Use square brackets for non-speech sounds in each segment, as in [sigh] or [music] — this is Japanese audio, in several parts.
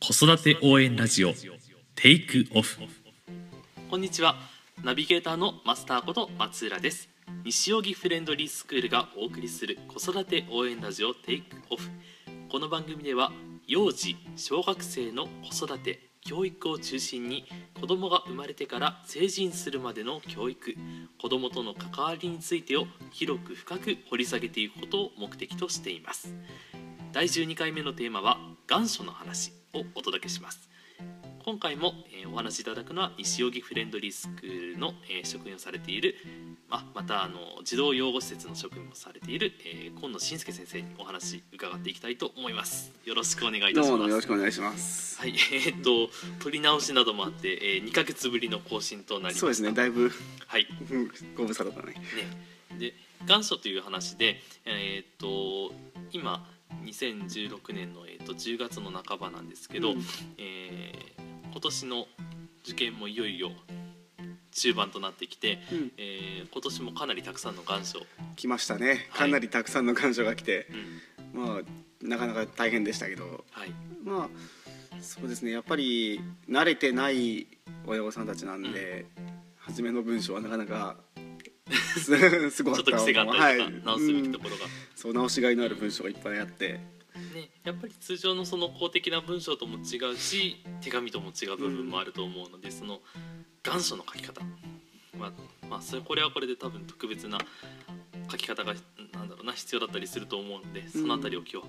子育て応援ラジオテイクオフこんにちは。ナビゲーターのマスターこと松浦です。西荻フレンドリースクールがお送りする子育て応援ラジオテイクオフこの番組では幼児小学生の子育て教育を中心に子どもが生まれてから成人するまでの教育子どもとの関わりについてを広く深く掘り下げていくことを目的としています。第12回目のテーマは願書の話。をお届けします。今回も、えーお話しいただくのは西荻フレンドリースクールの、えー職員をされている、ままたあの児童養護施設の職員もされている、えー、今野信介先生にお話伺っていきたいと思います。よろしくお願いいたします。どうもよろしくお願いします。はい、[laughs] えーっと取り直しなどもあって、えー、2ヶ月ぶりの更新となりそうですね、だいぶはい。うんご無沙汰だね。ね、で願書という話で、えーっと今2016年の、えーっと10月の半ばなんですけど、うんえー今年の受験もいよいよ中盤となってきて、うんえー今年もかなりたくさんの願書、来ましたね。はい。かなりたくさんの感謝が来て、うん。まあなかなか大変でしたけど、はい。まあそうですね、やっぱり慣れてない親御さんたちなんで、初めの文章はなかなかす [laughs] すごかったちょっと癖があったりとか、はい。直すべきところが、うん。そう直しがいのある文章がいっぱいあって、ね、やっぱり通常のその公的な文章とも違うし手紙とも違う部分もあると思うので、その願書の書き方、まあ、まあそれこれはこれで多分特別な書き方がなんだろうな必要だったりすると思うのでそのあたりを今日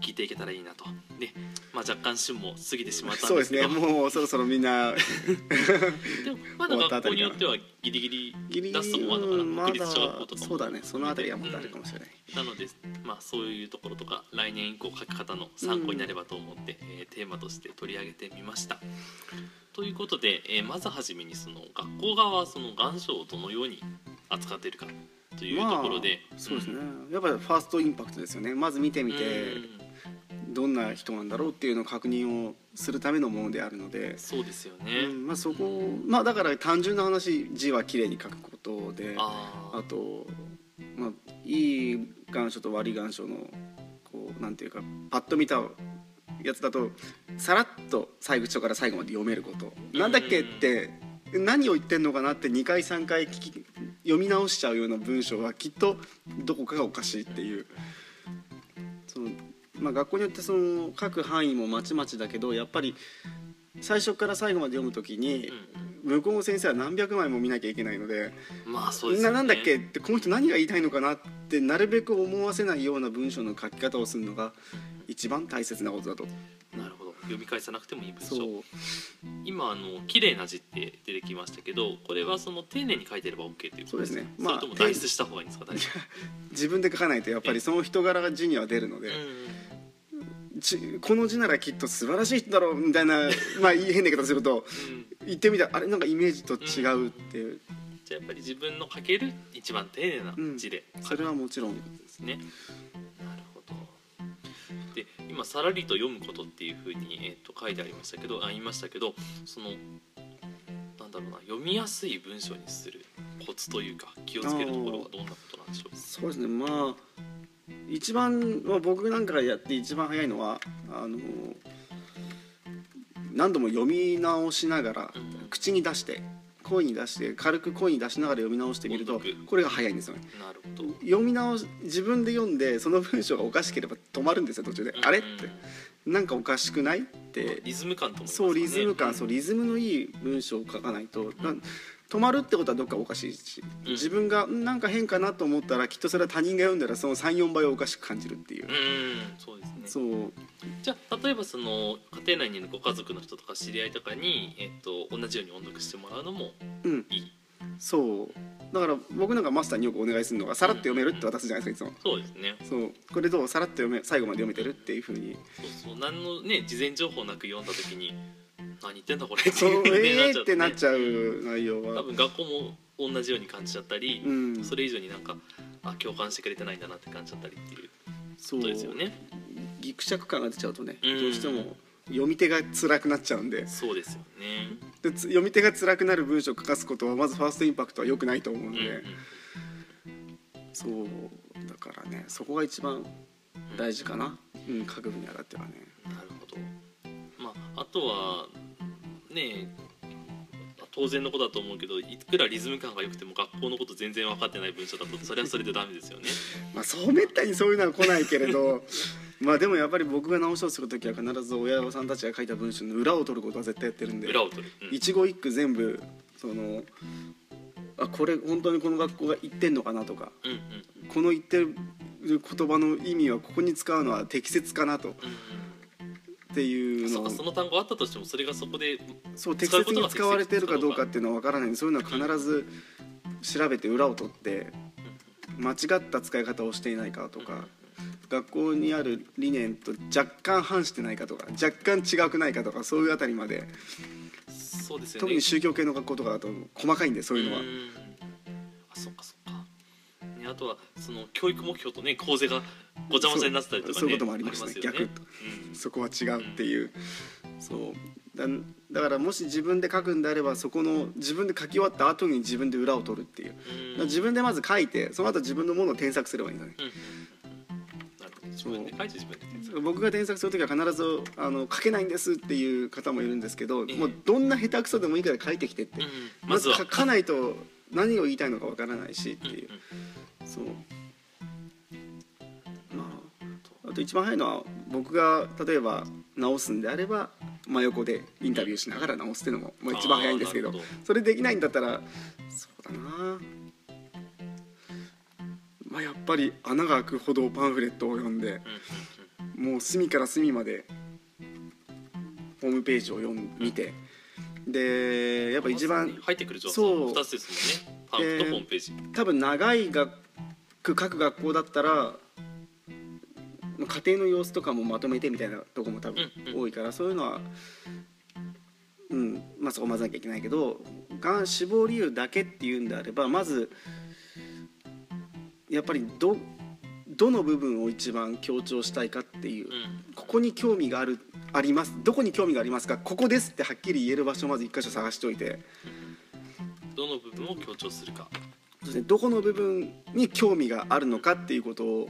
聞いていけたらいいなと。で、まあ、若干旬も過ぎてしまったんそうですね、ですけどもうそろそろみんな [laughs] でもまだ学校によってはギリギリギリ出すとこもあるのかな、うんま国立小学だ校とかも。そうだね、そのあたりはまだあるかもしれない。なので、まあ、そういうところとか来年以降書き方の参考になればと思って、えーテーマとして取り上げてみました。ということで、えーまずはじめにその学校側はその願書をどのように扱っているかというところで、まあそうですね、やっぱりファーストインパクトですよね。まず見てうん。みて、どんな人なんだろうっていうのを確認をするためのものであるので、そうですよね。うんまあ、そこまあだから単純な話字はきれいに書くことでああと、まあ、いい願書と悪い願書のこうなんていうかパッと見たやつだとさらっと最初から最後まで読めること、なんだっけって何を言ってんのかなって2回3回聞き読み直しちゃうような文章はきっとどこかがおかしいっていうまあ、学校によってその書く範囲もまちまちだけどやっぱり最初から最後まで読むときに向こうの先生は何百枚も見なきゃいけないのでうん、まあそうですよね。ななんだっけってこの人何が言いたいのかなってなるべく思わせないような文章の書き方をするのが一番大切なことだと。なるほど。読み返さなくてもいい文章。そう。今あの綺麗な字って出てきましたけどこれはその丁寧に書いてれば OK ということそうですね。そまあれとも代筆した方がいいんですか [laughs] 自分で書かないとやっぱりその人柄が字には出るので、ちこの字ならきっと素晴らしい人だろうみたいなまあ変な言い方すると夫、うん。言ってみたらあれなんかイメージと違うって。いう、じゃあやっぱり自分の書ける一番丁寧な字で。書それはもちろんですね。なるほど。で今さらりと読むことっていうふうに、えー、と書いてありましたけどあ言いましたけどそのなんだろうな読みやすい文章にするコツというか気をつけるところはどんなことなんでしょう？そうですね。まあ一番、まあ、僕なんかがやって一番早いのはあの何度も読み直しながらうんうん口に出して声に出して軽く声に出しながら読み直してみるとこれが早いんですよね。なるほど。読み直し自分で読んでその文章がおかしければ止まるんですよ途中で、うん。あれって。なんかおかしくないって。リズム感とね。そうリズム感、そうリズムのいい文章を書かないと、な止まるってことはどっかおかしいし、うん。自分がんなんか変かなと思ったらきっとそれは他人が読んだらその34倍おかしく感じるっていう。う、ん。そうですね。そう。じゃあ例えばその家庭内にいるご家族の人とか知り合いとかに、えっと同じように音読してもらうのもうん。いい。そう。だから僕なんかマスターによくお願いするのがさらっと読めるって渡すじゃないですかいつも。そうですね。そう。これどうさらっと読め最後まで読めてるっていうふうに。そうそう。何のね事前情報なく読んだ時に何言ってんだこれ。[laughs] [laughs] っていう風にえーってなっちゃうう内容は。多分学校も同じように感じちゃったり、うん。それ以上になんかあ共感してくれてないんだなって感じちゃったりっていうそう。ことですよね。ぎくしゃく感が出ちゃうとねうん。どうしても読み手が辛くなっちゃうんで。そうですよね。でつ読み手が辛くなる文章を書かすことはまずファーストインパクトは良くないと思うので、うんうん。そう。だからねそこが一番大事かな、うん、書く分にあたってはね。なるほど。まあとはね当然のことだと思うけどいくらリズム感が良くても学校のこと全然分かってない文章だとそれはそれでダメですよね。[laughs] まあそうめったにそういうのは来ないけれど [laughs] まあでもやっぱり僕が直しをする時は必ず親御さんたちが書いた文章の裏を取ることは絶対やってるんで裏を取る、うん。一語一句全部そのあこれ本当にこの学校が言ってんのかなとかうんうん。この言ってる言葉の意味はここに使うのは適切かなと。うんっていうのをその単語あったとしてもそれがそこでそう適切に使われてるかどうかっていうのは分からないんでそういうのは必ず調べて裏を取って間違った使い方をしていないかとか学校にある理念と若干反してないかとか若干違くないかとかそういうあたりまでそうですよね。特に宗教系の学校とかだと細かいんでそういうのは。ん。あそっかそっか、ね、あとはその教育目標とね構成がごちゃごちゃになってたりとかねそういうこともありますね。よね。逆。うん。そこは違うっていう。そう。だだからもし自分で書くんであればそこの自分で書き終わった後に自分で裏を取るっていう。だから自分でまず書いてその後自分のものを添削すればいいん。だね僕が添削する時は必ずあの書けないんですっていう方もいるんですけど、ええ。もうどんな下手くそでもいいから書いてきてって、うん。まず書かないと何を言いたいのかわからないしっていう、そう。まああと一番早いのは僕が例えば直すんであれば真横でインタビューしながら直すっていうのも、まあ、一番早いんですけどそれできないんだったらそうだな。まあやっぱり穴が開くほどパンフレットを読んでもう隅から隅までホームページを読ん見てでやっぱ一番入ってくる情報そう。2つですもんね。パンフとホームページ、多分長い学区各学校だったらまあ家庭の様子とかもまとめてみたいなとこも多分うんうん。多いからそういうのはうんまあそこ混ぜなきゃいけないけどがん死亡理由だけっていうんであればまずやっぱりどどの部分を一番強調したいかっていううん。ここに興味があるあります。どこに興味がありますか？ここですってはっきり言える場所をまず一箇所探しておいて。どの部分を強調するかどこの部分に興味があるのかっていうことを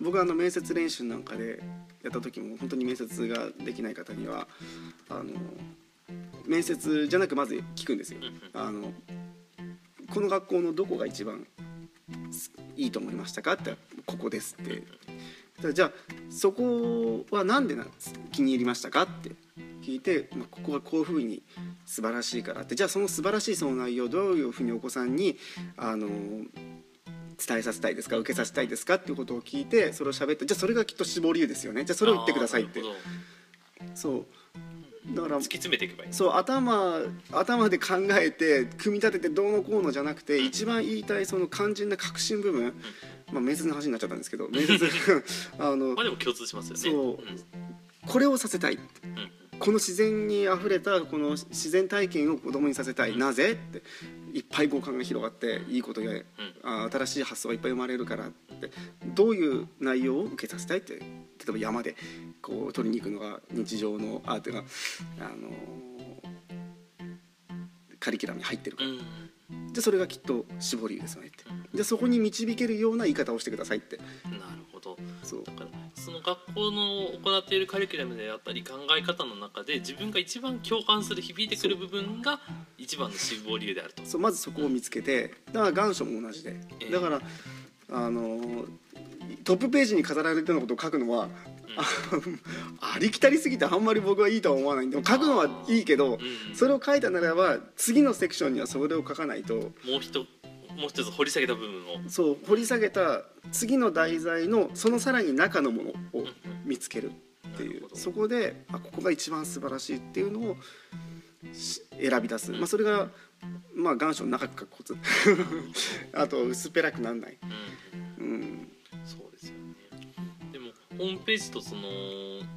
僕はあの面接練習なんかでやった時も本当に面接ができない方にはあの面接じゃなくまず聞くんですよ。あのこの学校のどこが一番いいと思いましたかってここですって。じゃあそこは何で気に入りましたかって聞いて、まあ、ここはこういうふうに素晴らしいからって。じゃあその素晴らしいその内容をどういうふうにお子さんにあの伝えさせたいですか受けさせたいですかっていうことを聞いてそれを喋ってじゃあそれがきっと死亡理由ですよね。じゃあそれを言ってくださいって。そう。だから突き詰めていけばいい。そう頭頭で考えて組み立ててどうのこうのじゃなくて一番言いたいその肝心な核心部分、まあ、面接の話になっちゃったんですけど面接。[laughs] あのまあでも共通しますよね。そうん。これをさせたい。うんこの自然にあふれたこの自然体験を子供にさせたい、なぜ？っていっぱい五感が広がっていいことや、あ新しい発想がいっぱい生まれるからってどういう内容を受けさせたいって例えば山でこう取りに行くのが日常のアートが、あのカリキュラムに入ってるから、うん。でそれがきっと絞りですよねって。でそこに導けるような言い方をしてくださいって。なるほど。そうその学校の行っているカリキュラムであったり考え方の中で自分が一番共感する響いてくる部分が一番の死亡理由であると。そうまずそこを見つけてだから願書も同じで。ええ。だからあのトップページに飾られてるようなことを書くのは、あ [laughs] ありきたりすぎてあんまり僕はいいとは思わない。んでも書くのはいいけどうん。それを書いたならば次のセクションにはそれを書かないと。もう一もう一つ掘り下げた部分を。そう掘り下げた次の題材のそのさらに中のものを見つけるっていう。なるほど。そこであここが一番素晴らしいっていうのをし選び出す、まあ、それがまあ願書の長く書くコツあと薄っぺらくならない、うん。うん、そうですよね。でもホームページとその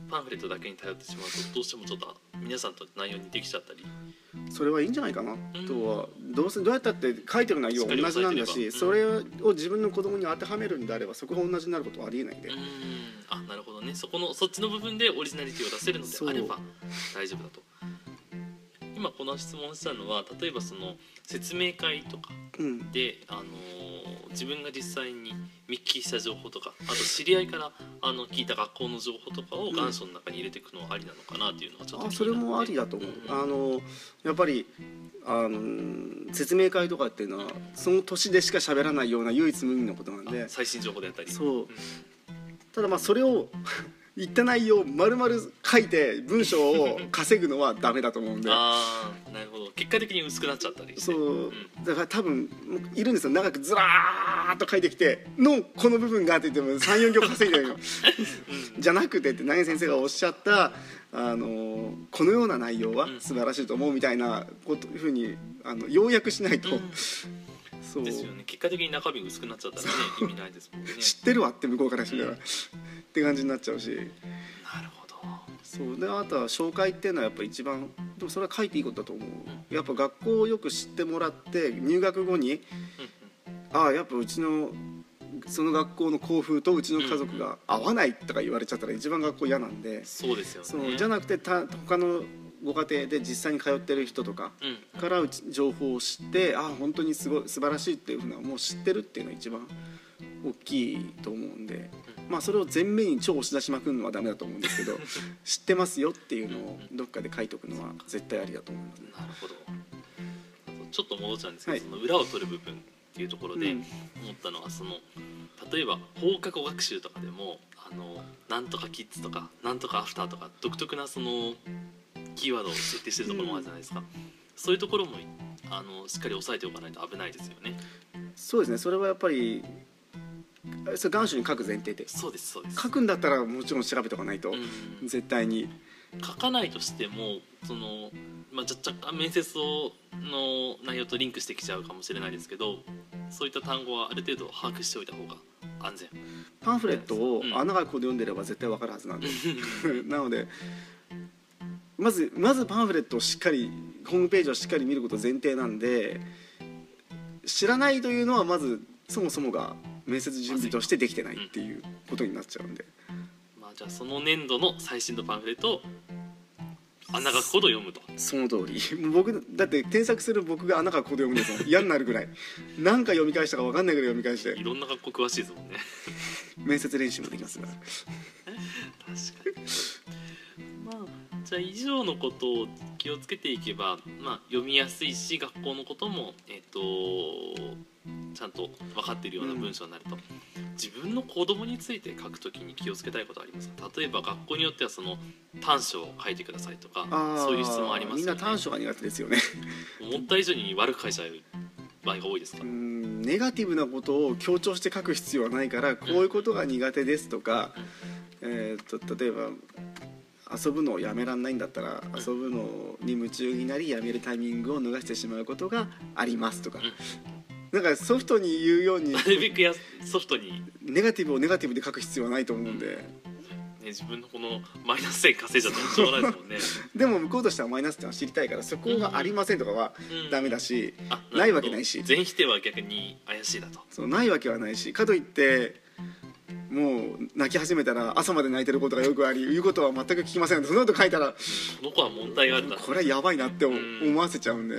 パンフレットだけに頼ってしまうとどうしてもちょっと皆さんと内容にできちゃったり。それはいいんじゃないかなとはどうせどうやったって書いてる内容は同じなんだしそれを自分の子供に当てはめるんであればそこが同じになることはありえないんで。うん。あなるほどね。そこのそっちの部分でオリジナリティを出せるのであれば大丈夫だと。今この質問したのは例えばその説明会とかうん。で、あのー自分が実際に見聞きした情報とかあと知り合いからあの聞いた学校の情報とかを願書の中に入れていくのはありなのかなっていうのはちょっとあそれもありだと思う、あのやっぱりあの説明会とかっていうのはその年でしか喋らないような唯一無二のことなんで。最新情報であったり。そう。ただまあそれを言った内容を丸々書いて文章を稼ぐのはダメだと思うんで。ああなるほど。結果的に薄くなっちゃったりして。そう。だから多分いるんですよ。長くずらーっと書いてきて「のこの部分が」って言っても34行稼いでるのじゃなくてって投げ先生がおっしゃったあのこのような内容は素晴らしいと思うみたいなこというふうにあの要約しないと、うん。そう。ですよね。結果的に中身薄くなっちゃったらね意味ないですもんね。知ってるわって向こうからしてたら、って感じになっちゃうしそう。であとは紹介っていうのはやっぱ一番でもそれは書いていいことだと思う。やっぱ学校をよく知ってもらって入学後にああやっぱうちのその学校の校風とうちの家族が合わないとか言われちゃったら一番学校嫌なんで。そうですよね。そうじゃなくてた他のご家庭で実際に通ってる人とかうん。からうち情報を知ってああ本当にすごい素晴らしいっていうふうなもう知ってるっていうのが一番大きいと思うんで、まあそれを前面に超押し出しまくるのはダメだと思うんですけど [laughs] 知ってますよっていうのをどっかで書いておくのは絶対ありだと思いますね。なるほど。ちょっと戻っちゃうんですけど、はい。その裏を取る部分っていうところでうん。思ったのはその例えば放課後学習とかでもあのなんとかキッズとかなんとかアフターとか独特なそのキーワードを設定してるところもあるじゃないですか、そういうところもあのしっかり押さえておかないと危ないですよね。そうですね。それはやっぱりそれ願書に書く前提で？そうですそうです。書くんだったらもちろん調べておかないと、うん。絶対に。書かないとしてもその、まあ、若干面接をの内容とリンクしてきちゃうかもしれないですけどそういった単語はある程度把握しておいた方が安全。パンフレットをうん。穴がここで読んでれば絶対わかるはずなんで。[laughs] なのでまずまずパンフレットをしっかりホームページをしっかり見ること前提なんで知らないというのはまずそもそもが面接準備としてできてないっていうことになっちゃうんで。まあ、じゃあその年度の最新のパンフレットを穴がくほど読むと。その通り。[laughs] 僕だって添削する僕が穴がここで読む [laughs] んですもん嫌になるぐらい。何回読み返したか分かんないぐらい読み返して。いろんな学校詳しいですもんね面接練習もできますから確かに。まあじゃあ以上のことを気をつけていけば、まあ、読みやすいし学校のこともえっ、とちゃんと分かっているような文章になると、自分の子供について書くときに気をつけたいことはありますか？例えば学校によってはその短所を書いてくださいとかそういう質問ありますよね。みんな短所が苦手ですよね。[laughs] 思った以上に悪く書いちゃう場合が多いですか？ネガティブなことを強調して書く必要はないからこういうことが苦手ですとか、えー、と例えば遊ぶのをやめらんないんだったらうん。遊ぶのに夢中になりやめるタイミングを逃してしまうことがありますとか、なんかソフトに言うようになるべくやソフトに、ね、ネガティブをネガティブで書く必要はないと思うんで、自分のこのマイナス点稼いじゃったらしょうがないですもんね。[laughs] でも向こうとしてはマイナス点は知りたいからそこがありませんとかはうん。ダメだし、あないわけないし。全否定は逆に怪しいだと。そうないわけはないし。かといってもう泣き始めたら朝まで泣いてることがよくあり言うことは全く聞きませんそんなこと書いたらこの子は問題があるだ。これはやばいなって思わせちゃうんで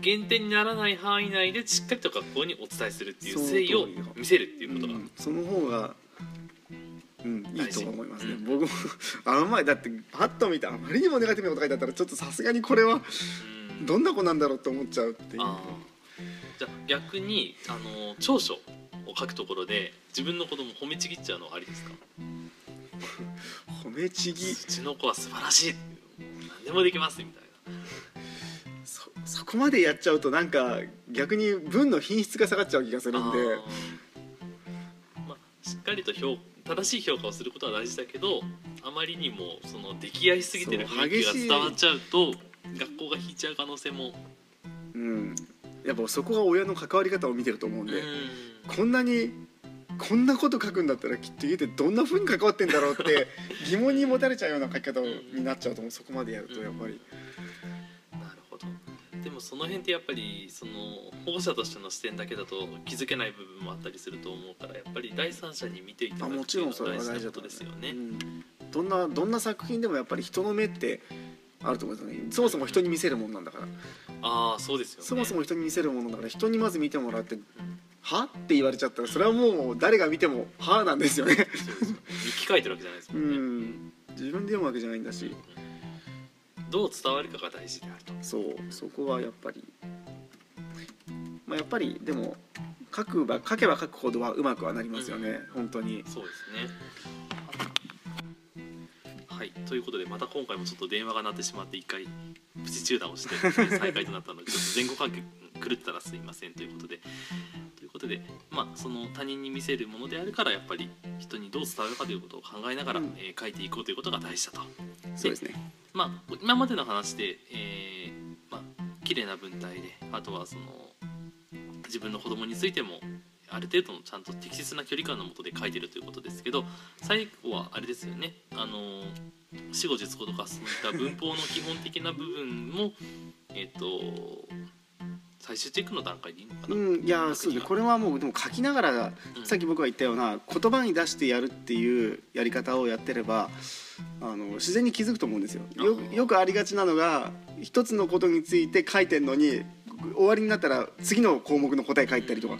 減点にならない範囲内でしっかりと学校にお伝えするっていう誠意を見せるっていうことが、うん。その方がうんいいと思います。ねうん僕もあの前だってパッと見てあまりにもネガティブなこと書いてあったらちょっとさすがにこれはうん。どんな子なんだろうって思っちゃうっていう。じゃあ逆にあの長所を書くところで自分の子供褒めちぎっちゃうのはありですか？[laughs] 褒めちぎ。うちの子は素晴らしい。何でもできますみたいなそそこまでやっちゃうとなんか逆に文の品質が下がっちゃう気がするんで。まあ、しっかりと評正しい評価をすることは大事だけどあまりにもその出来合いすぎてる雰囲気が伝わっちゃうと学校が引いちゃう可能性も。うん。やっぱそこが親の関わり方を見てると思うんで、うん。こんなにこんなこと書くんだったらきっと家でどんな風に関わってんだろうって疑問に持たれちゃうような書き方になっちゃうと思う。そこまでやるとやっぱり。なるほどでもその辺ってやっぱりその保護者としての視点だけだと気づけない部分もあったりすると思うからやっぱり第三者に見ていただくっていうのはちろんそれは大事なことですよね。うん。どんなどんな作品でもやっぱり人の目ってあると思うんですよね。そもそも人に見せるもんなんだから。ああそうですよね。そもそも人に見せるものだから人にまず見てもらっては？って言われちゃったらそれはもう誰が見ても「は」なんですよね。そうですよ日記書いてるわけじゃないですうもんね、ん。自分で読むわけじゃないんだしどう伝わるかが大事であると。そうそこはやっぱり。まあやっぱりでも書くば書けば書くほどはうまくはなりますよね、本当に。そうですね。はい。ということでまた今回もちょっと電話が鳴ってしまって一回プチ中断をして再開となったのでちょっと前後関係狂ってたらすいませんということでことでまあその他人に見せるものであるからやっぱり人にどう伝わるかということを考えながら、うん。えー書いていこうということが大事だと。そうですね。まあ、今までの話で、えーまあ綺麗な文体であとはその自分の子供についてもある程度のちゃんと適切な距離感のもとで書いてるということですけど最後はあれですよね。あの死後述語とかそういった文法の基本的な部分もえっと最終チェックの段階でいいのかな、うんいやそうですね。これはもうでも書きながら、うん。さっき僕が言ったような言葉に出してやるっていうやり方をやってればあの自然に気づくと思うんですよ。よよくありがちなのが一つのことについて書いてんのに終わりになったら次の項目の答え書いたりとか、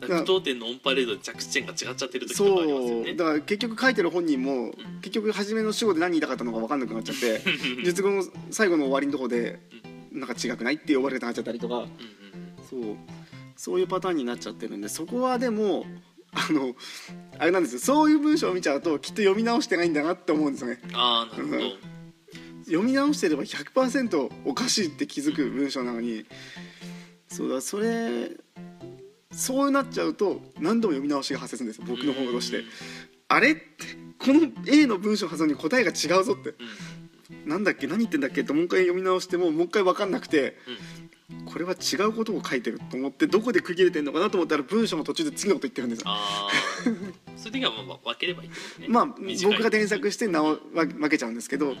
句読点のオンパレードで着地点が違っちゃってる時とかありますよね。そう。だから結局書いてる本人も、ん。結局初めの主語で何言いたかったのか分かんなくなっちゃって [laughs] 術後の最後の終わりのとこでなんか違くないっていう終わり方になっちゃったりとか。そう。そういうパターンになっちゃってるんでそこはでもあの [laughs] あれなんですよ。そういう文章を見ちゃうときっと読み直してないんだなって思うんですよね。ああなるほど、う [laughs] ん読み直してれば100%おかしいって気づく文章なのに。そうだそれそうなっちゃうと何度も読み直しが発生するんですよ。僕の方として。うん。あれってこの A の文章発音に答えが違うぞって。うんなんだっけ何言ってんだっけともう一回読み直してももう一回分かんなくてうん。これは違うことを書いてると思ってどこで区切れてんのかなと思ったら文章の途中で次のこと言ってるんですよ。ああ [laughs] そういう時はまあ分ければいいね。まあ僕が添削して直わ分けちゃうんですけど、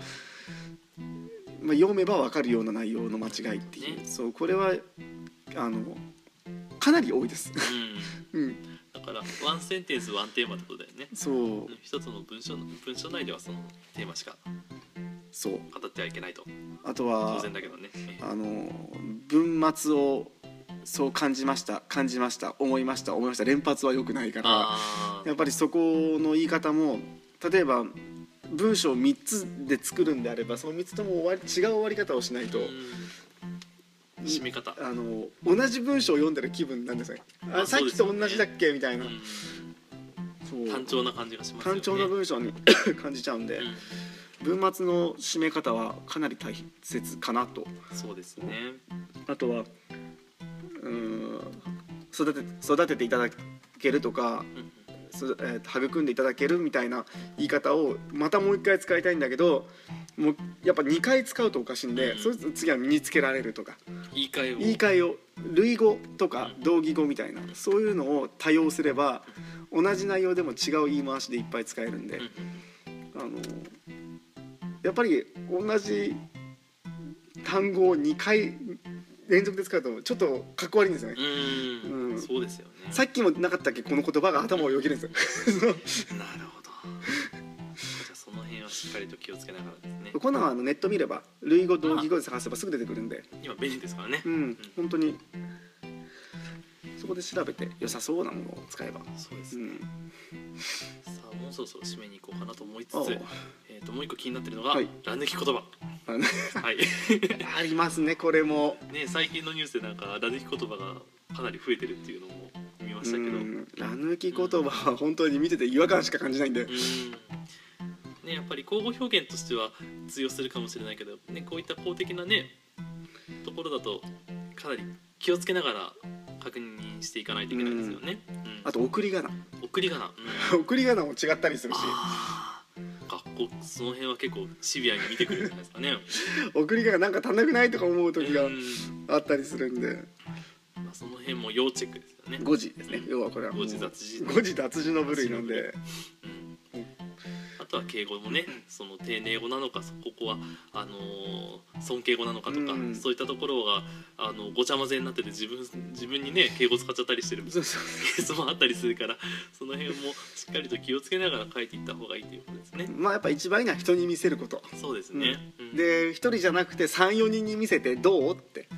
まあ、読めば分かるような内容の間違いっていう、ね。そうこれはあのかなり多いです。うん。[laughs] うん、だからワンセンテンスワンテーマってことだよね。そう。一つの文章の文章内ではそのテーマしかそう語ってはいけないと。あと当は然だけどね。あの文末をそう感じました感じました思いました思いました連発は良くないからやっぱりそこの言い方も例えば文章3つで作るんであればその3つとも終わり違う終わり方をしないと。締め方。あの同じ文章を読んでる気分なんですね。ああさっきと同じだっけ？みたいな、単調な感じがしますよね。単調な文章に [coughs] 感じちゃうんで、うん文末の締め方はかなり大切かなと。そうですね。あとはうーん育て育てていただけるとかうえー育んでいただけるみたいな言い方をまたもう一回使いたいんだけどもうやっぱ2回使うとおかしいんで、うんそれ次は身につけられるとか。言い換えを。言い換えを類語とか同義語みたいなそういうのを多用すれば同じ内容でも違う言い回しでいっぱい使えるんでうんあのやっぱり同じ単語を2回連続で使うとちょっとかっこ悪いんですよね。うん。うん。そうですよね。さっきもなかったっけ？この言葉が頭をよぎるんですよ。[laughs] なるほど。じゃあその辺はしっかりと気をつけながらですね。こんなのはあのネット見れば類語同義語で探せばすぐ出てくるんで、今便利ですからね。うん、本当に。そこで調べて良さそうなものを使えば。そうですね。うん、もうそろそろ締めに行こうかなと思いつつあえーともう一個気になってるのがはい。ラ抜き言葉。はい。[laughs] ありますねこれも。ね最近のニュースでなんかラ抜き言葉がかなり増えてるっていうのも見ましたけど。うん。ラ抜き言葉は本当に見てて違和感しか感じないんで、うん。ね、やっぱり交互表現としては通用するかもしれないけど、ね、こういった公的なねところだとかなり気をつけながら確認していかないといけないですよね。うん。あと送り仮名。送り仮名、[laughs] うん、送り仮名も違ったりするし。あー。学校その辺は結構シビアに見てくるんじゃないですかね。[laughs] 送り仮名なんか足んなくないとか思う時がうん。あったりするんで。まあ、その辺も要チェックですよね。誤字ですね。要はこれはもう誤字脱字誤字脱字の部類なんで。[laughs] うん。あとは敬語もねその丁寧語なのかここはあのー尊敬語なのかとか、うんそういったところがあのごちゃ混ぜになってて自分自分にね敬語使っちゃったりしてるケそうそうースもあったりするからその辺もしっかりと気をつけながら書いていった方がいいということですね。まあやっぱ一番いいのは人に見せること。そうですね。うん、で一人じゃなくて34人に見せてどうって。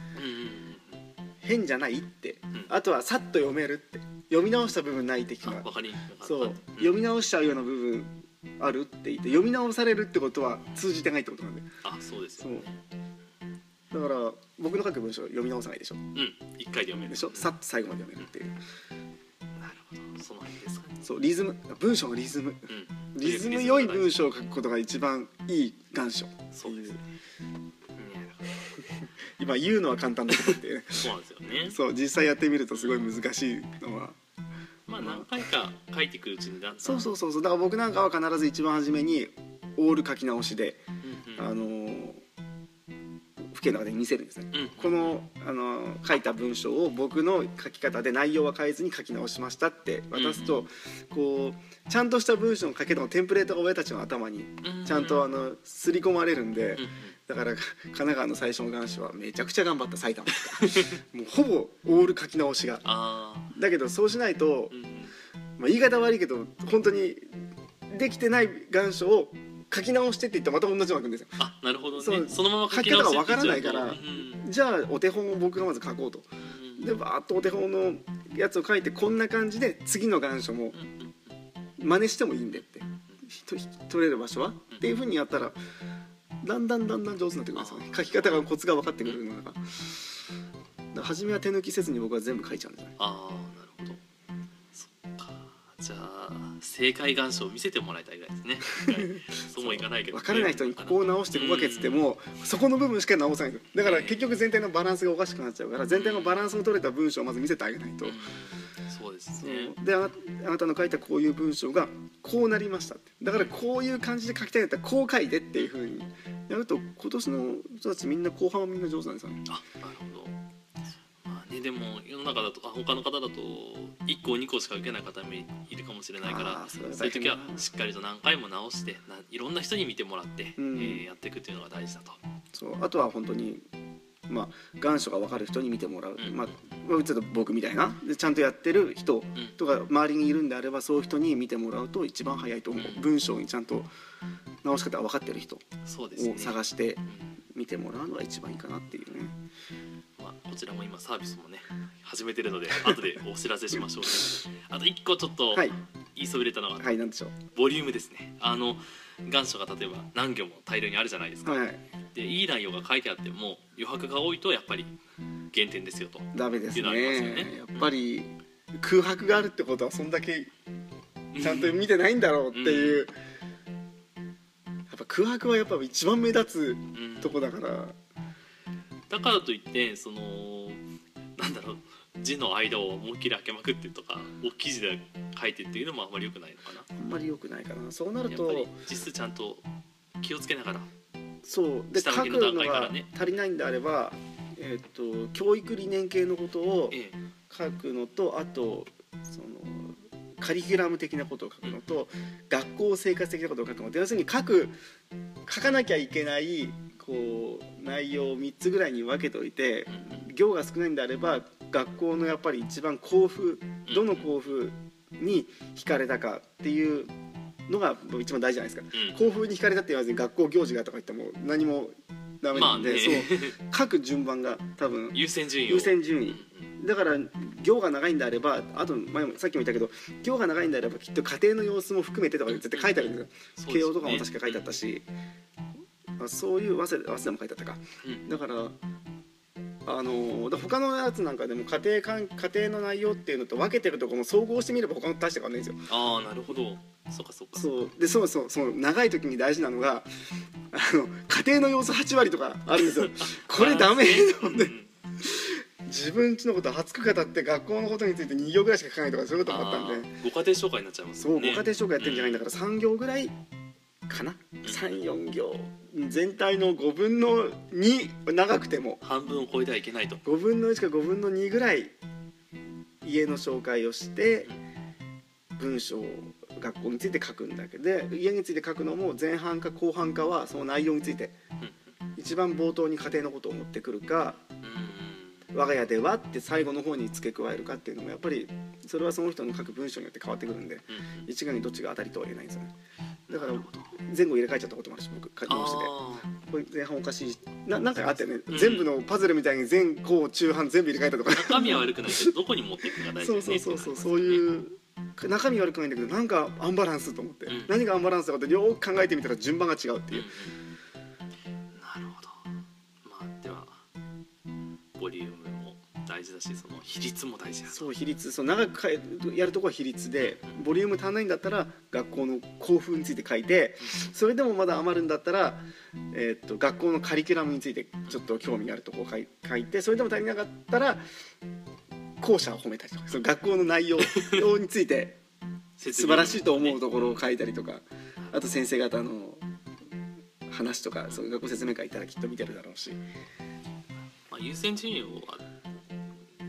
変じゃないって。ん。あとはさっと読めるって。読み直した部分ない的なあわかそう、ん。読み直しちゃうような部分あるって言って読み直されるってことは通じてないってことなんで。あそうですよ。ねだから僕の書く文章読み直さないでしょ。うん。一回で読める。でしょ？さっと最後まで読めるっていう。なるほど。その辺ですかね。そうリズム文章のリズム。うん。リズム良い文章章を書くことが一番いい願書そうです。[laughs] 今言うのは簡単だけどってそうなんですよね。そう実際やってみるとすごい難しいのはまあ何回か書いてくるうちにだんだん。そうそうそうそう。だから僕なんかは必ず一番初めにオール書き直しでうんうん。あのー父兄の中で見せるんですね。うん。この、あのー書いた文章を僕の書き方で内容は変えずに書き直しましたって渡すと、こうちゃんとした文章の書き方のテンプレートが親たちの頭にちゃんとあの刷り込まれるんで、だから [laughs] 神奈川の最初の願書はめちゃくちゃ頑張った埼玉 [laughs] もうほぼオール書き直しが。だけどそうしないとまあ、言い方悪いけど本当にできてない願書を書き直してって言ってまた同じのが来るんですよ。あなるほどそう。ねそのまま書き方がわからないからうんう。ん。じゃあお手本を僕がまず書こうと。うん。でバーッとお手本のやつを書いてこんな感じで次の願書も真似してもいいんでって。取れる場所は？っていうふうにやったらだんだんだんだん上手になってくるんですよね。書き方がコツが分かってくるのが。初めは手抜きせずに僕は全部書いちゃうんですよね。ああなるほど。そっか。じゃあ正解願書を見せてもらいたいぐらいですね。[laughs] そうもいかないけど、分からない人にここを直してここがけっつってもそこの部分しか直さない。だから結局全体のバランスがおかしくなっちゃうから全体のバランスの取れた文章をまず見せてあげないと。うん。そうですそねう。であなあなたの書いたこういう文章がこうなりましただからこういう感じで書きたいんだったらこう書いてっていうふうにやると今年の人たちみんな後半はみんな上手なんですよね。あなるほど。まあねでも世の中だとあ他の方だと1個2個しか受けない方もいるかもしれないからそういう時はしっかりと何回も直してないろんな人に見てもらって、うん。えーやっていくっていうのが大事だと。そうあとは本当にまあ願書が分かる人に見てもらう、うん。まあまあちょっと僕みたいな。でちゃんとやってる人うん。とか周りにいるんであればそういう人に見てもらうと一番早いと思う、うん。文章にちゃんと直し方が分かってる人を探してうん。見てもらうのが一番いいかなっていうねまあ、こちらも今サービスもね始めてるので後でお知らせしましょうね。あと1個ちょっとはい。言いそびれたのが、はいなんでしょボリュームですね。あの願書が例えば何行も大量にあるじゃないですか、うはいはい。でいい内容が書いてあっても余白が多いとやっぱり減点ですよと。ダメですね。ね。やっぱり空白があるってことはそんだけちゃんと見てないんだろうっていう、やっぱ空白はやっぱ一番目立つうん。とこだからだからといってそのなんだろう字の間を思いっきり開けまくってとか大きい字で書いてっていうのもあんまり良くないのかな。あんまり良くないかな。そうなるとやっぱり字数ちゃんと気をつけながらそう。で書くのが足りないんであれば、えっと教育理念系のことをええ。書くのとあとそのカリキュラム的なことを書くのと学校生活的なことを書くのと。要するに書く書かなきゃいけないこう内容を3つぐらいに分けておいて行が少ないんであれば学校のやっぱり一番校風どの校風に惹かれたかっていうのが一番大事じゃないですか。うん。校風に惹かれたって言わずに学校行事がとか言っても何もダメまあなんで、ねそう。[laughs] 書く順番が多分優先順位を。優先順位。うんだから行が長いんであればあと前もさっきも言ったけど行が長いんであればきっと家庭の様子も含めてとか絶対書いてあるんですよ。慶応とかも確か書いてあったし、あそういう早稲田早稲田も書いてあったか。うん。だからあのだ他のやつなんかでも家庭間家庭の内容っていうのと分けてるところも総合してみれば他の大して変わんないんですよ。ああなるほど。そうかそうか。そう。でそうそうそう長い時に大事なのがあの家庭の様子8割とかあるんですよ。[laughs] これダメう。んなんで自分家のこと熱く語って学校のことについて2行ぐらいしか書かないとかそういうこともあったんで。ご家庭紹介になっちゃいますそうご家庭紹介やってるんじゃないんだから3行ぐらいかな。34行全体の5分の2長くても。半分を超えてはいけないと。5分の1か5分の2ぐらい家の紹介をして文章を学校について書くんだけどで家について書くのも前半か後半かはその内容について一番冒頭に家庭のことを持ってくるかうん。我が家ではって最後の方に付け加えるかっていうのもやっぱりそれはその人の書く文章によって変わってくるんでうん。一概にどっちが当たりとは言えないんですよねだから前後入れ替えちゃったこともあるし僕書き直してて。前半おかしいななんかあったよね、うん。全部のパズルみたいに前後中半全部入れ替えたとか。[laughs] 中身は悪くないけどどこに持っていくかが大事ね。そうそうそうそういう中身悪くないんだけどなんかアンバランスと思って、うん。何がアンバランスだかってよく考えてみたら順番が違うっていう、なるほど。まあではボリュームも大事だしその比率も大事だとそう比率。そう長くかえやるとこは比率でボリューム足んないんだったら学校の校風について書いてそれでもまだ余るんだったら、えーっと学校のカリキュラムについてちょっと興味があるとこを書い書いてそれでも足りなかったら校舎を褒めたりとかその学校の内容 [laughs] について素晴らしいと思うところを書いたりとかあと先生方の話とかそういう学校説明会行ったらきっと見てるだろうし。まあ、優先順位を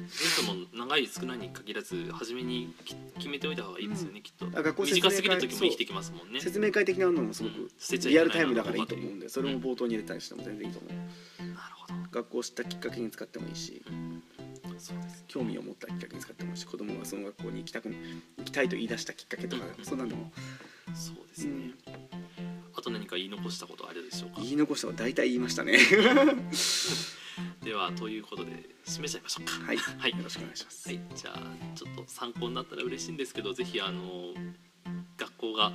あ全部も長い少ないに限らず初めにき決めておいた方がいいですよね、きっとあ学校説明会短すぎる時も生きてきますもんね説明会的なのもすごうん。くリアルタイムだからいいと思うんでそれもうん冒頭に入れたりしても全然いいと思うなるほど。学校を知ったきっかけに使ってもいいし興味を持ったきっかけに使ってもいいし子供がその学校に行きたく行きたいと言い出したきっかけとかうんそんなんでも。そうですね、あと何か言い残したことあるでしょうか？言い残したは大体言いましたね [laughs] ではということで締めちゃいましょうか。はい、はい。よろしくお願いします、はい、じゃあちょっと参考になったら嬉しいんですけどぜひあの学校が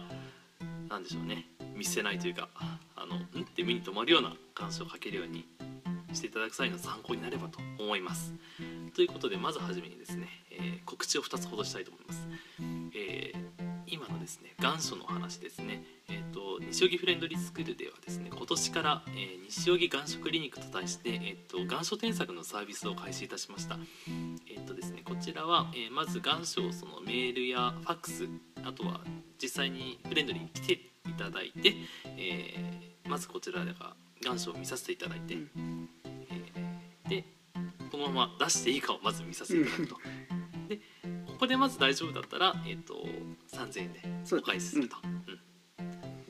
なんでしょうね。見せないというかあのん？って目に留まるような願書を書けるようにしていただく際の参考になればと思います。ということでまずはじめにですね、えー告知を2つほどしたいと思います。えー今のですね願書の話ですね、えー、と西荻フレンドリースクールではですね今年から、えー西荻願書クリニックと題して、えー、と願書添削のサービスを開始いたしました。えっとですね、こちらは、えーまず願書をそのメールやファックスあとは実際にフレンドリーに来ていただいて、えーまずこちらでが願書を見させていただいて、えーでこのまま出していいかをまず見させていただくと。でここでまず大丈夫だったら、えー、と3000円でお返しすると。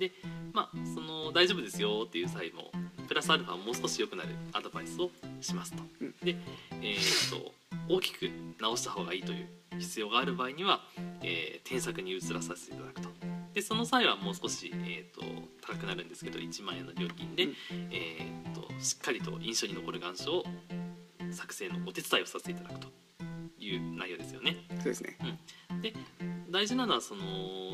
うんでまあその大丈夫ですよっていう際もプラスアルファもう少し良くなるアドバイスをしますと。うんで、えー、と大きく直した方がいいという必要がある場合には、えー添削に移らさせていただくと。でその際はもう少し、えー、と高くなるんですけど1万円の料金で、うんえー、としっかりと印象に残る願書を作成のお手伝いをさせていただくという内容ですよね。そうですねで大事なのはその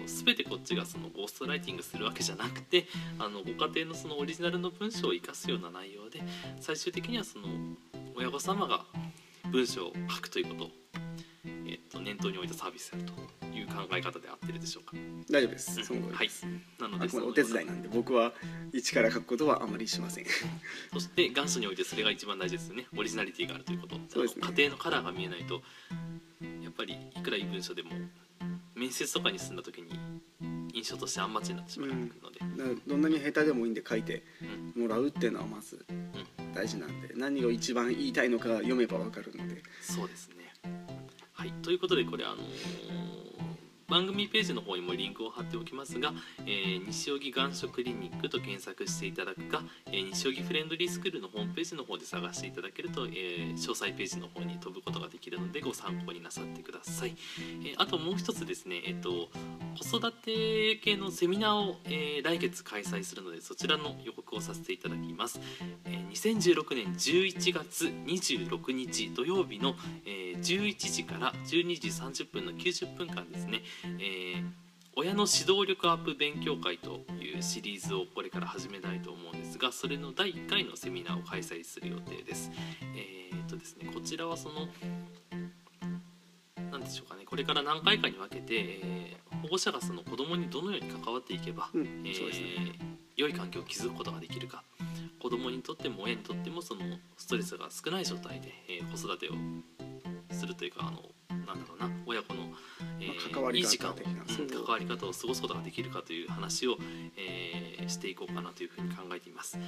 全てこっちがそのゴーストライティングするわけじゃなくてあのご家庭のそのオリジナルの文章を生かすような内容で最終的にはその親御様が文章を書くということを、えっと念頭に置いたサービスであるという考え方で合ってるでしょうか。大丈夫です。その通りはい。なのであくまでお手伝いなんで僕は一から書くことはあまりしません。そして元祖においてそれが一番大事ですよね。オリジナリティがあるということ。そうですね。家庭のカラーが見えないとやっぱりいくらいい文章でも面接とかに進んだ時に印象としてあんまちになってしまうので、などんなに下手でもいいんで書いてうん。もらうっていうのはまず大事なんで何を一番言いたいのか読めばわかるので。そうですね。はい、ということでこれあのー番組ページの方にもリンクを貼っておきますが、えー西荻願書クリニックと検索していただくか、えー西荻フレンドリースクールのホームページの方で探していただけると、えー詳細ページの方に飛ぶことができるのでご参考になさってください。えあともう一つですね、えっと子育て系のセミナーを、えー来月開催するのでそちらの予告をさせていただきます。えー2016年11月26日土曜日の、えー11時から12時30分の90分間ですね、えー親の指導力アップ勉強会というシリーズをこれから始めたいと思うんですがそれの第1回のセミナーを開催する予定です。えーっとですね、こちらはそのなんでしょうかねこれから何回かに分けて、えー保護者がその子供にどのように関わっていけば、うんえーね良い環境を築くことができるか子供にとっても親にとってもそのストレスが少ない状態で、えー子育てをするというかあのなんだろうな親子の、えーまあ関わり方いい時間を、ううん関わり方を過ごすことができるかという話を、えーしていこうかなというふうに考えています。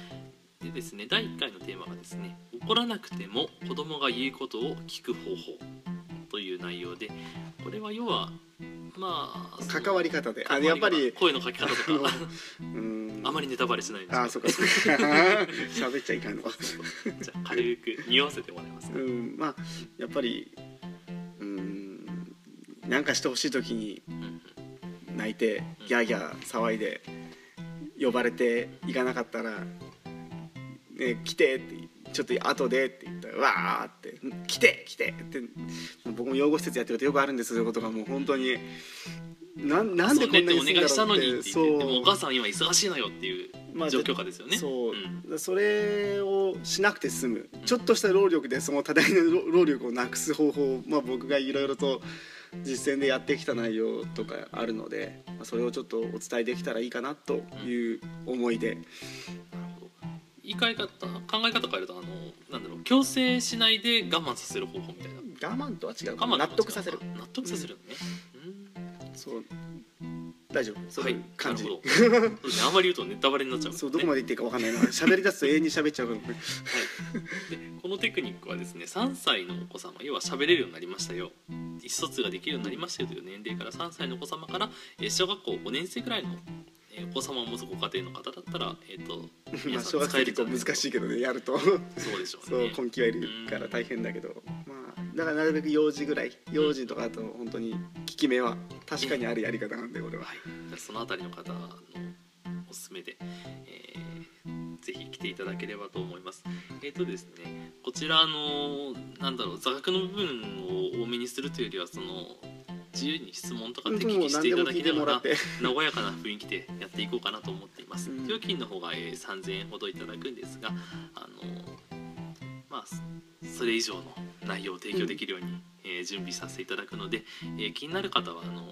でですね第1回のテーマがですね怒らなくても子供が言うことを聞く方法という内容でこれは要はまあ関わり方で。あやっぱり。声の書き方とか。うん。あまりネタバレしないあそうかそうか。[laughs] 喋っちゃいかんの。かじゃあ軽く匂わせてもらえます。か、うんまあやっぱりうんなんかしてほしい時に泣いてギャーギャー騒いで呼ばれて行かなかったらね、来てってちょっと後でって言ったらわーって来て来てって僕も養護施設やってるとよくあるんですそういうことがもう本当に。なんなんでこんなにお願いしたのにって言ってでもお母んさん今忙しいのよっていうまあ状況下ですよね、そう、ん。それをしなくて済む。ちょっとした労力でその多大な労労力をなくす方法を、まあ、僕がいろいろと実践でやってきた内容とかあるので、まあ、それをちょっとお伝えできたらいいかなという思いで、なるほど言い換え方考え方変えるとあのなん。だろう強制しないで我慢させる方法みたいな我慢とは違う。か我慢な納得させる。納得させるね、うん。そう。大丈夫。そうい。う感じ、なるほど。そうですね。あんまり言うとネタバレになっちゃう。そうどこまで言っていいか分かんないな喋り出すと永遠に喋っちゃうから。ねはい、でこのテクニックはですね3歳のお子様要は喋れるようになりましたよ。意思疎通ができるようになりましたよという年齢から3歳のお子様から、えー小学校5年生くらいの、えーお子様を持つご家庭の方だったら、えー、とまあ皆さん使えるんじゃない難しいけどねやると。そうでしょうそうね根気はいるから大変だけど。まあだからなるべく幼児ぐらい幼児とかだと本当に効き目は確かにあるやり方なんで俺は。はい、そのあたりの方のおすすめで、えーぜひ来ていただければと思います。えっ、とですね、こちらあのなんだろう座学の部分を多めにするというよりはその自由に質問とかうん適宜していただきながら和やかな雰囲気でやっていこうかなと思っています。うん。料金の方が、えー3000円ほどいただくんですが、あのまあそれ以上の内容を提供できるように、えー準備させていただくので、えー気になる方はあの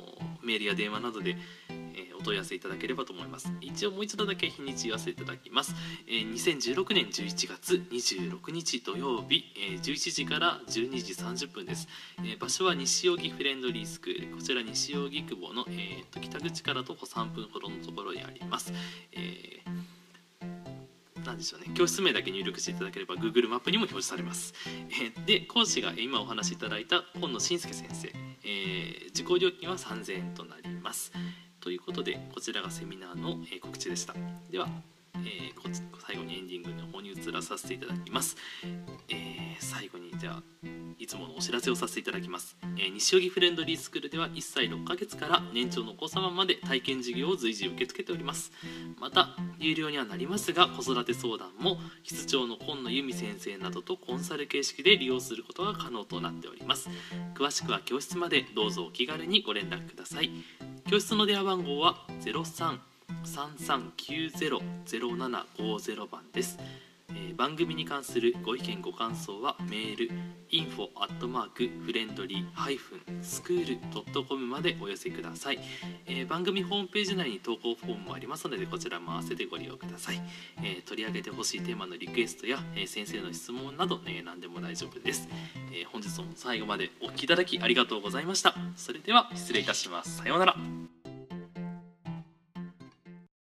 メールや電話などで、えーお問い合わせいただければと思います。一応もう一度だけ日にち言わせていただきます、えー2016年11月26日土曜日、えー11時から12時30分です、えー場所は西荻フレンドリースクール。こちら西荻窪の、えーと北口から徒歩3分ほどのところにあります、えーなんでしょうね。教室名だけ入力していただければ Google マップにも表示されます、えで講師が今お話しいただいた今野信介先生、えー受講料金は3000円となります。ということでこちらがセミナーの、告知でした。では、えー最後にエンディングの方に移らさせていただきます、えー最後にじゃあいつものお知らせをさせていただきます、えー西荻フレンドリースクールでは1歳6ヶ月から年長のお子様まで体験授業を随時受け付けております。また有料にはなりますが子育て相談も室長の今野由美先生などとコンサル形式で利用することが可能となっております。詳しくは教室までどうぞお気軽にご連絡ください。教室の電話番号は0333900750番です。番組に関するご意見ご感想はメール info アットマークフレンドリーハイフンスクールドットコムまでお寄せください、えー番組ホームページ内に投稿フォームもありますのでこちらも合わせてご利用ください、えー取り上げてほしいテーマのリクエストや、えー先生の質問など、えー何でも大丈夫です、えー本日も最後までお聞きいただきありがとうございました。それでは失礼いたします。さようなら。